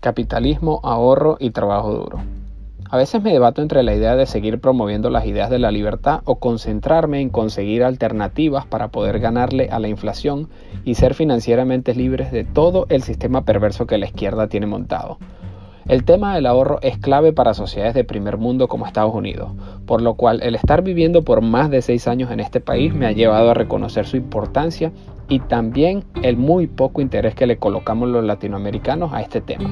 capitalismo, ahorro y trabajo duro. A veces me debato entre la idea de seguir promoviendo las ideas de la libertad o concentrarme en conseguir alternativas para poder ganarle a la inflación y ser financieramente libres de todo el sistema perverso que la izquierda tiene montado. El tema del ahorro es clave para sociedades de primer mundo como Estados Unidos, por lo cual el estar viviendo por más de seis años en este país me ha llevado a reconocer su importancia y también el muy poco interés que le colocamos los latinoamericanos a este tema.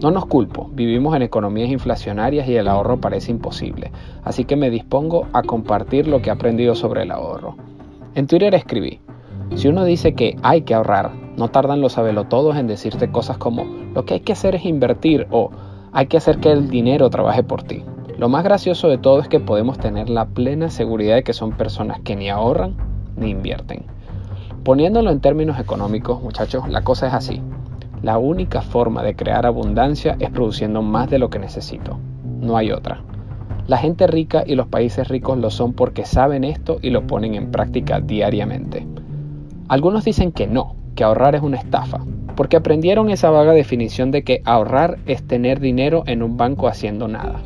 No nos culpo, vivimos en economías inflacionarias y el ahorro parece imposible, así que me dispongo a compartir lo que he aprendido sobre el ahorro. En Twitter escribí, si uno dice que hay que ahorrar, no tardan los sabelotodos en decirte cosas como lo que hay que hacer es invertir o hay que hacer que el dinero trabaje por ti. Lo más gracioso de todo es que podemos tener la plena seguridad de que son personas que ni ahorran ni invierten. Poniéndolo en términos económicos, muchachos, la cosa es así. La única forma de crear abundancia es produciendo más de lo que necesito. No hay otra. La gente rica y los países ricos lo son porque saben esto y lo ponen en práctica diariamente. Algunos dicen que no, que ahorrar es una estafa, porque aprendieron esa vaga definición de que ahorrar es tener dinero en un banco haciendo nada.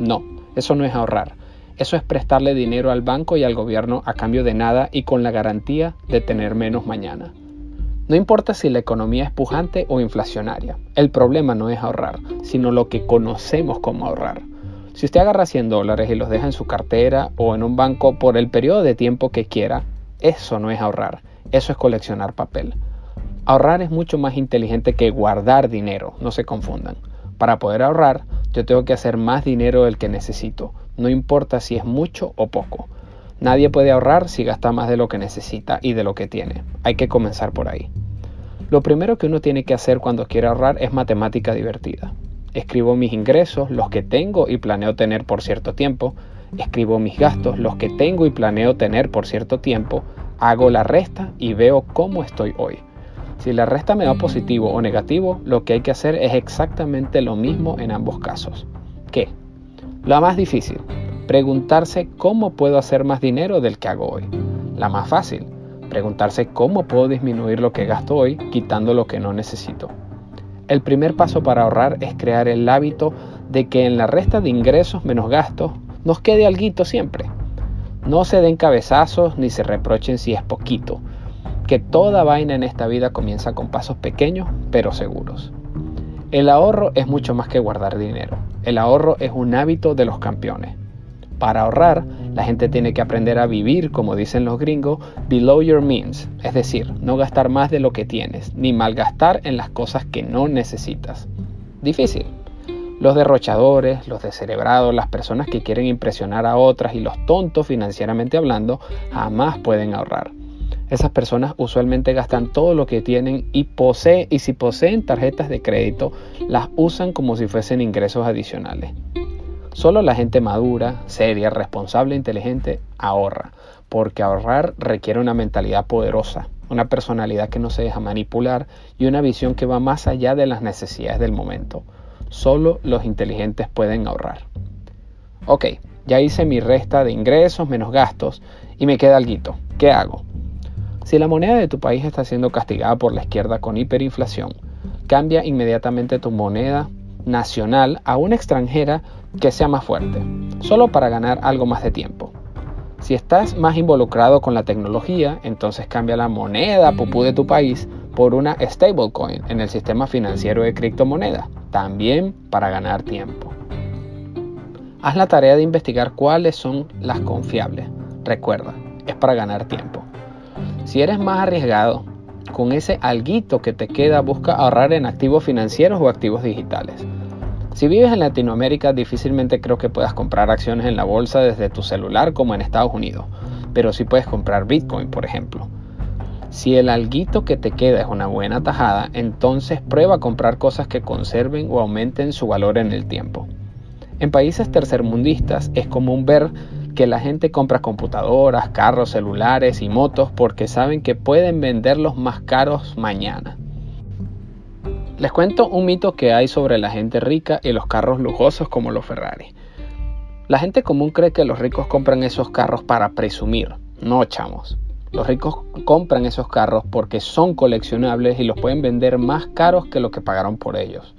No, eso no es ahorrar. Eso es prestarle dinero al banco y al gobierno a cambio de nada y con la garantía de tener menos mañana. No importa si la economía es pujante o inflacionaria, el problema no es ahorrar, sino lo que conocemos como ahorrar. Si usted agarra 100 dólares y los deja en su cartera o en un banco por el periodo de tiempo que quiera, eso no es ahorrar, eso es coleccionar papel. Ahorrar es mucho más inteligente que guardar dinero, no se confundan. Para poder ahorrar, yo tengo que hacer más dinero del que necesito, no importa si es mucho o poco. Nadie puede ahorrar si gasta más de lo que necesita y de lo que tiene. Hay que comenzar por ahí. Lo primero que uno tiene que hacer cuando quiere ahorrar es matemática divertida. Escribo mis ingresos, los que tengo y planeo tener por cierto tiempo. Escribo mis gastos, los que tengo y planeo tener por cierto tiempo. Hago la resta y veo cómo estoy hoy. Si la resta me da positivo o negativo, lo que hay que hacer es exactamente lo mismo en ambos casos. ¿Qué? La más difícil, preguntarse cómo puedo hacer más dinero del que hago hoy. La más fácil, preguntarse cómo puedo disminuir lo que gasto hoy quitando lo que no necesito. El primer paso para ahorrar es crear el hábito de que en la resta de ingresos menos gastos nos quede algo siempre. No se den cabezazos ni se reprochen si es poquito, que toda vaina en esta vida comienza con pasos pequeños pero seguros. El ahorro es mucho más que guardar dinero. El ahorro es un hábito de los campeones. Para ahorrar, la gente tiene que aprender a vivir, como dicen los gringos, below your means, es decir, no gastar más de lo que tienes, ni malgastar en las cosas que no necesitas. Difícil. Los derrochadores, los descerebrados, las personas que quieren impresionar a otras y los tontos financieramente hablando, jamás pueden ahorrar. Esas personas usualmente gastan todo lo que tienen y poseen y si poseen tarjetas de crédito las usan como si fuesen ingresos adicionales. Solo la gente madura, seria, responsable e inteligente ahorra, porque ahorrar requiere una mentalidad poderosa, una personalidad que no se deja manipular y una visión que va más allá de las necesidades del momento. Solo los inteligentes pueden ahorrar. Ok, ya hice mi resta de ingresos menos gastos y me queda algo. ¿Qué hago? Si la moneda de tu país está siendo castigada por la izquierda con hiperinflación, cambia inmediatamente tu moneda nacional a una extranjera que sea más fuerte, solo para ganar algo más de tiempo. Si estás más involucrado con la tecnología, entonces cambia la moneda pupú de tu país por una stablecoin en el sistema financiero de criptomoneda, también para ganar tiempo. Haz la tarea de investigar cuáles son las confiables. Recuerda, es para ganar tiempo. Si eres más arriesgado, con ese alguito que te queda, busca ahorrar en activos financieros o activos digitales. Si vives en Latinoamérica, difícilmente creo que puedas comprar acciones en la bolsa desde tu celular como en Estados Unidos, pero sí puedes comprar Bitcoin, por ejemplo. Si el alguito que te queda es una buena tajada, entonces prueba a comprar cosas que conserven o aumenten su valor en el tiempo. En países tercermundistas es común ver que la gente compra computadoras, carros, celulares y motos porque saben que pueden venderlos más caros mañana. Les cuento un mito que hay sobre la gente rica y los carros lujosos como los Ferrari. La gente común cree que los ricos compran esos carros para presumir. No, chamos. Los ricos compran esos carros porque son coleccionables y los pueden vender más caros que lo que pagaron por ellos.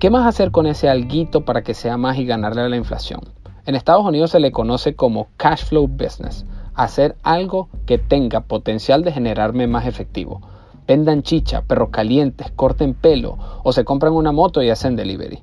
¿Qué más hacer con ese alguito para que sea más y ganarle a la inflación? En Estados Unidos se le conoce como cash flow business, hacer algo que tenga potencial de generarme más efectivo. Vendan chicha, perros calientes, corten pelo o se compran una moto y hacen delivery.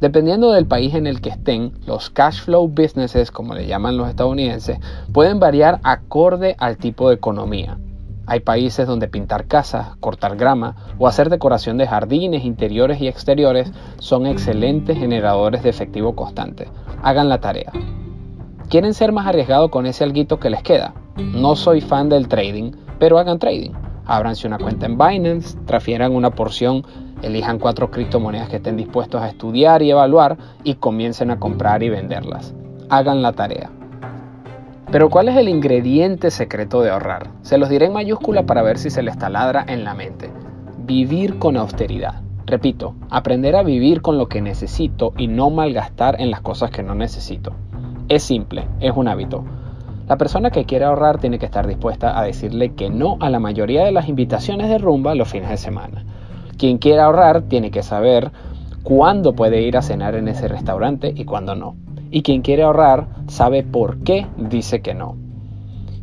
Dependiendo del país en el que estén, los cash flow businesses, como le llaman los estadounidenses, pueden variar acorde al tipo de economía. Hay países donde pintar casas, cortar grama o hacer decoración de jardines interiores y exteriores son excelentes generadores de efectivo constante. Hagan la tarea. ¿Quieren ser más arriesgados con ese alguito que les queda? No soy fan del trading, pero hagan trading. Ábranse una cuenta en Binance, transfieran una porción, elijan cuatro criptomonedas que estén dispuestos a estudiar y evaluar y comiencen a comprar y venderlas. Hagan la tarea. Pero ¿cuál es el ingrediente secreto de ahorrar? Se los diré en mayúscula para ver si se les taladra en la mente. Vivir con austeridad. Repito, aprender a vivir con lo que necesito y no malgastar en las cosas que no necesito. Es simple, es un hábito. La persona que quiere ahorrar tiene que estar dispuesta a decirle que no a la mayoría de las invitaciones de rumba los fines de semana. Quien quiere ahorrar tiene que saber cuándo puede ir a cenar en ese restaurante y cuándo no. Y quien quiere ahorrar sabe por qué dice que no.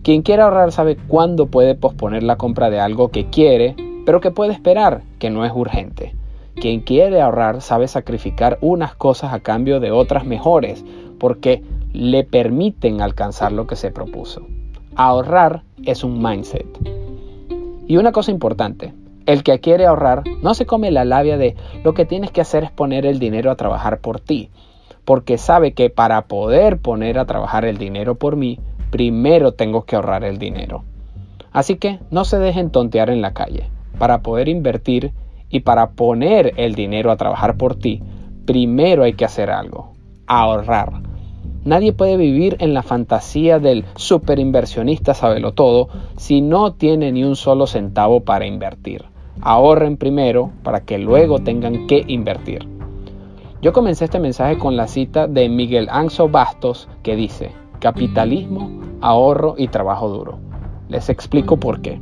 Quien quiere ahorrar sabe cuándo puede posponer la compra de algo que quiere, pero que puede esperar, que no es urgente. Quien quiere ahorrar sabe sacrificar unas cosas a cambio de otras mejores, porque le permiten alcanzar lo que se propuso. Ahorrar es un mindset. Y una cosa importante, el que quiere ahorrar no se come la labia de lo que tienes que hacer es poner el dinero a trabajar por ti porque sabe que para poder poner a trabajar el dinero por mí, primero tengo que ahorrar el dinero. Así que no se dejen tontear en la calle. Para poder invertir y para poner el dinero a trabajar por ti, primero hay que hacer algo, ahorrar. Nadie puede vivir en la fantasía del superinversionista sabelo todo si no tiene ni un solo centavo para invertir. Ahorren primero para que luego tengan que invertir. Yo comencé este mensaje con la cita de Miguel Anso Bastos que dice, capitalismo, ahorro y trabajo duro. Les explico por qué.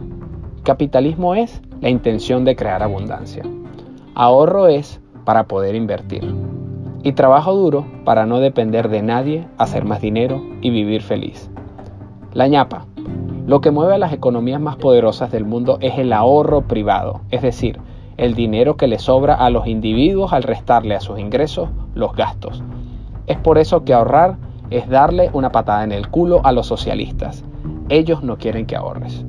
Capitalismo es la intención de crear abundancia. Ahorro es para poder invertir. Y trabajo duro para no depender de nadie, hacer más dinero y vivir feliz. La ñapa. Lo que mueve a las economías más poderosas del mundo es el ahorro privado, es decir, el dinero que le sobra a los individuos al restarle a sus ingresos los gastos. Es por eso que ahorrar es darle una patada en el culo a los socialistas. Ellos no quieren que ahorres.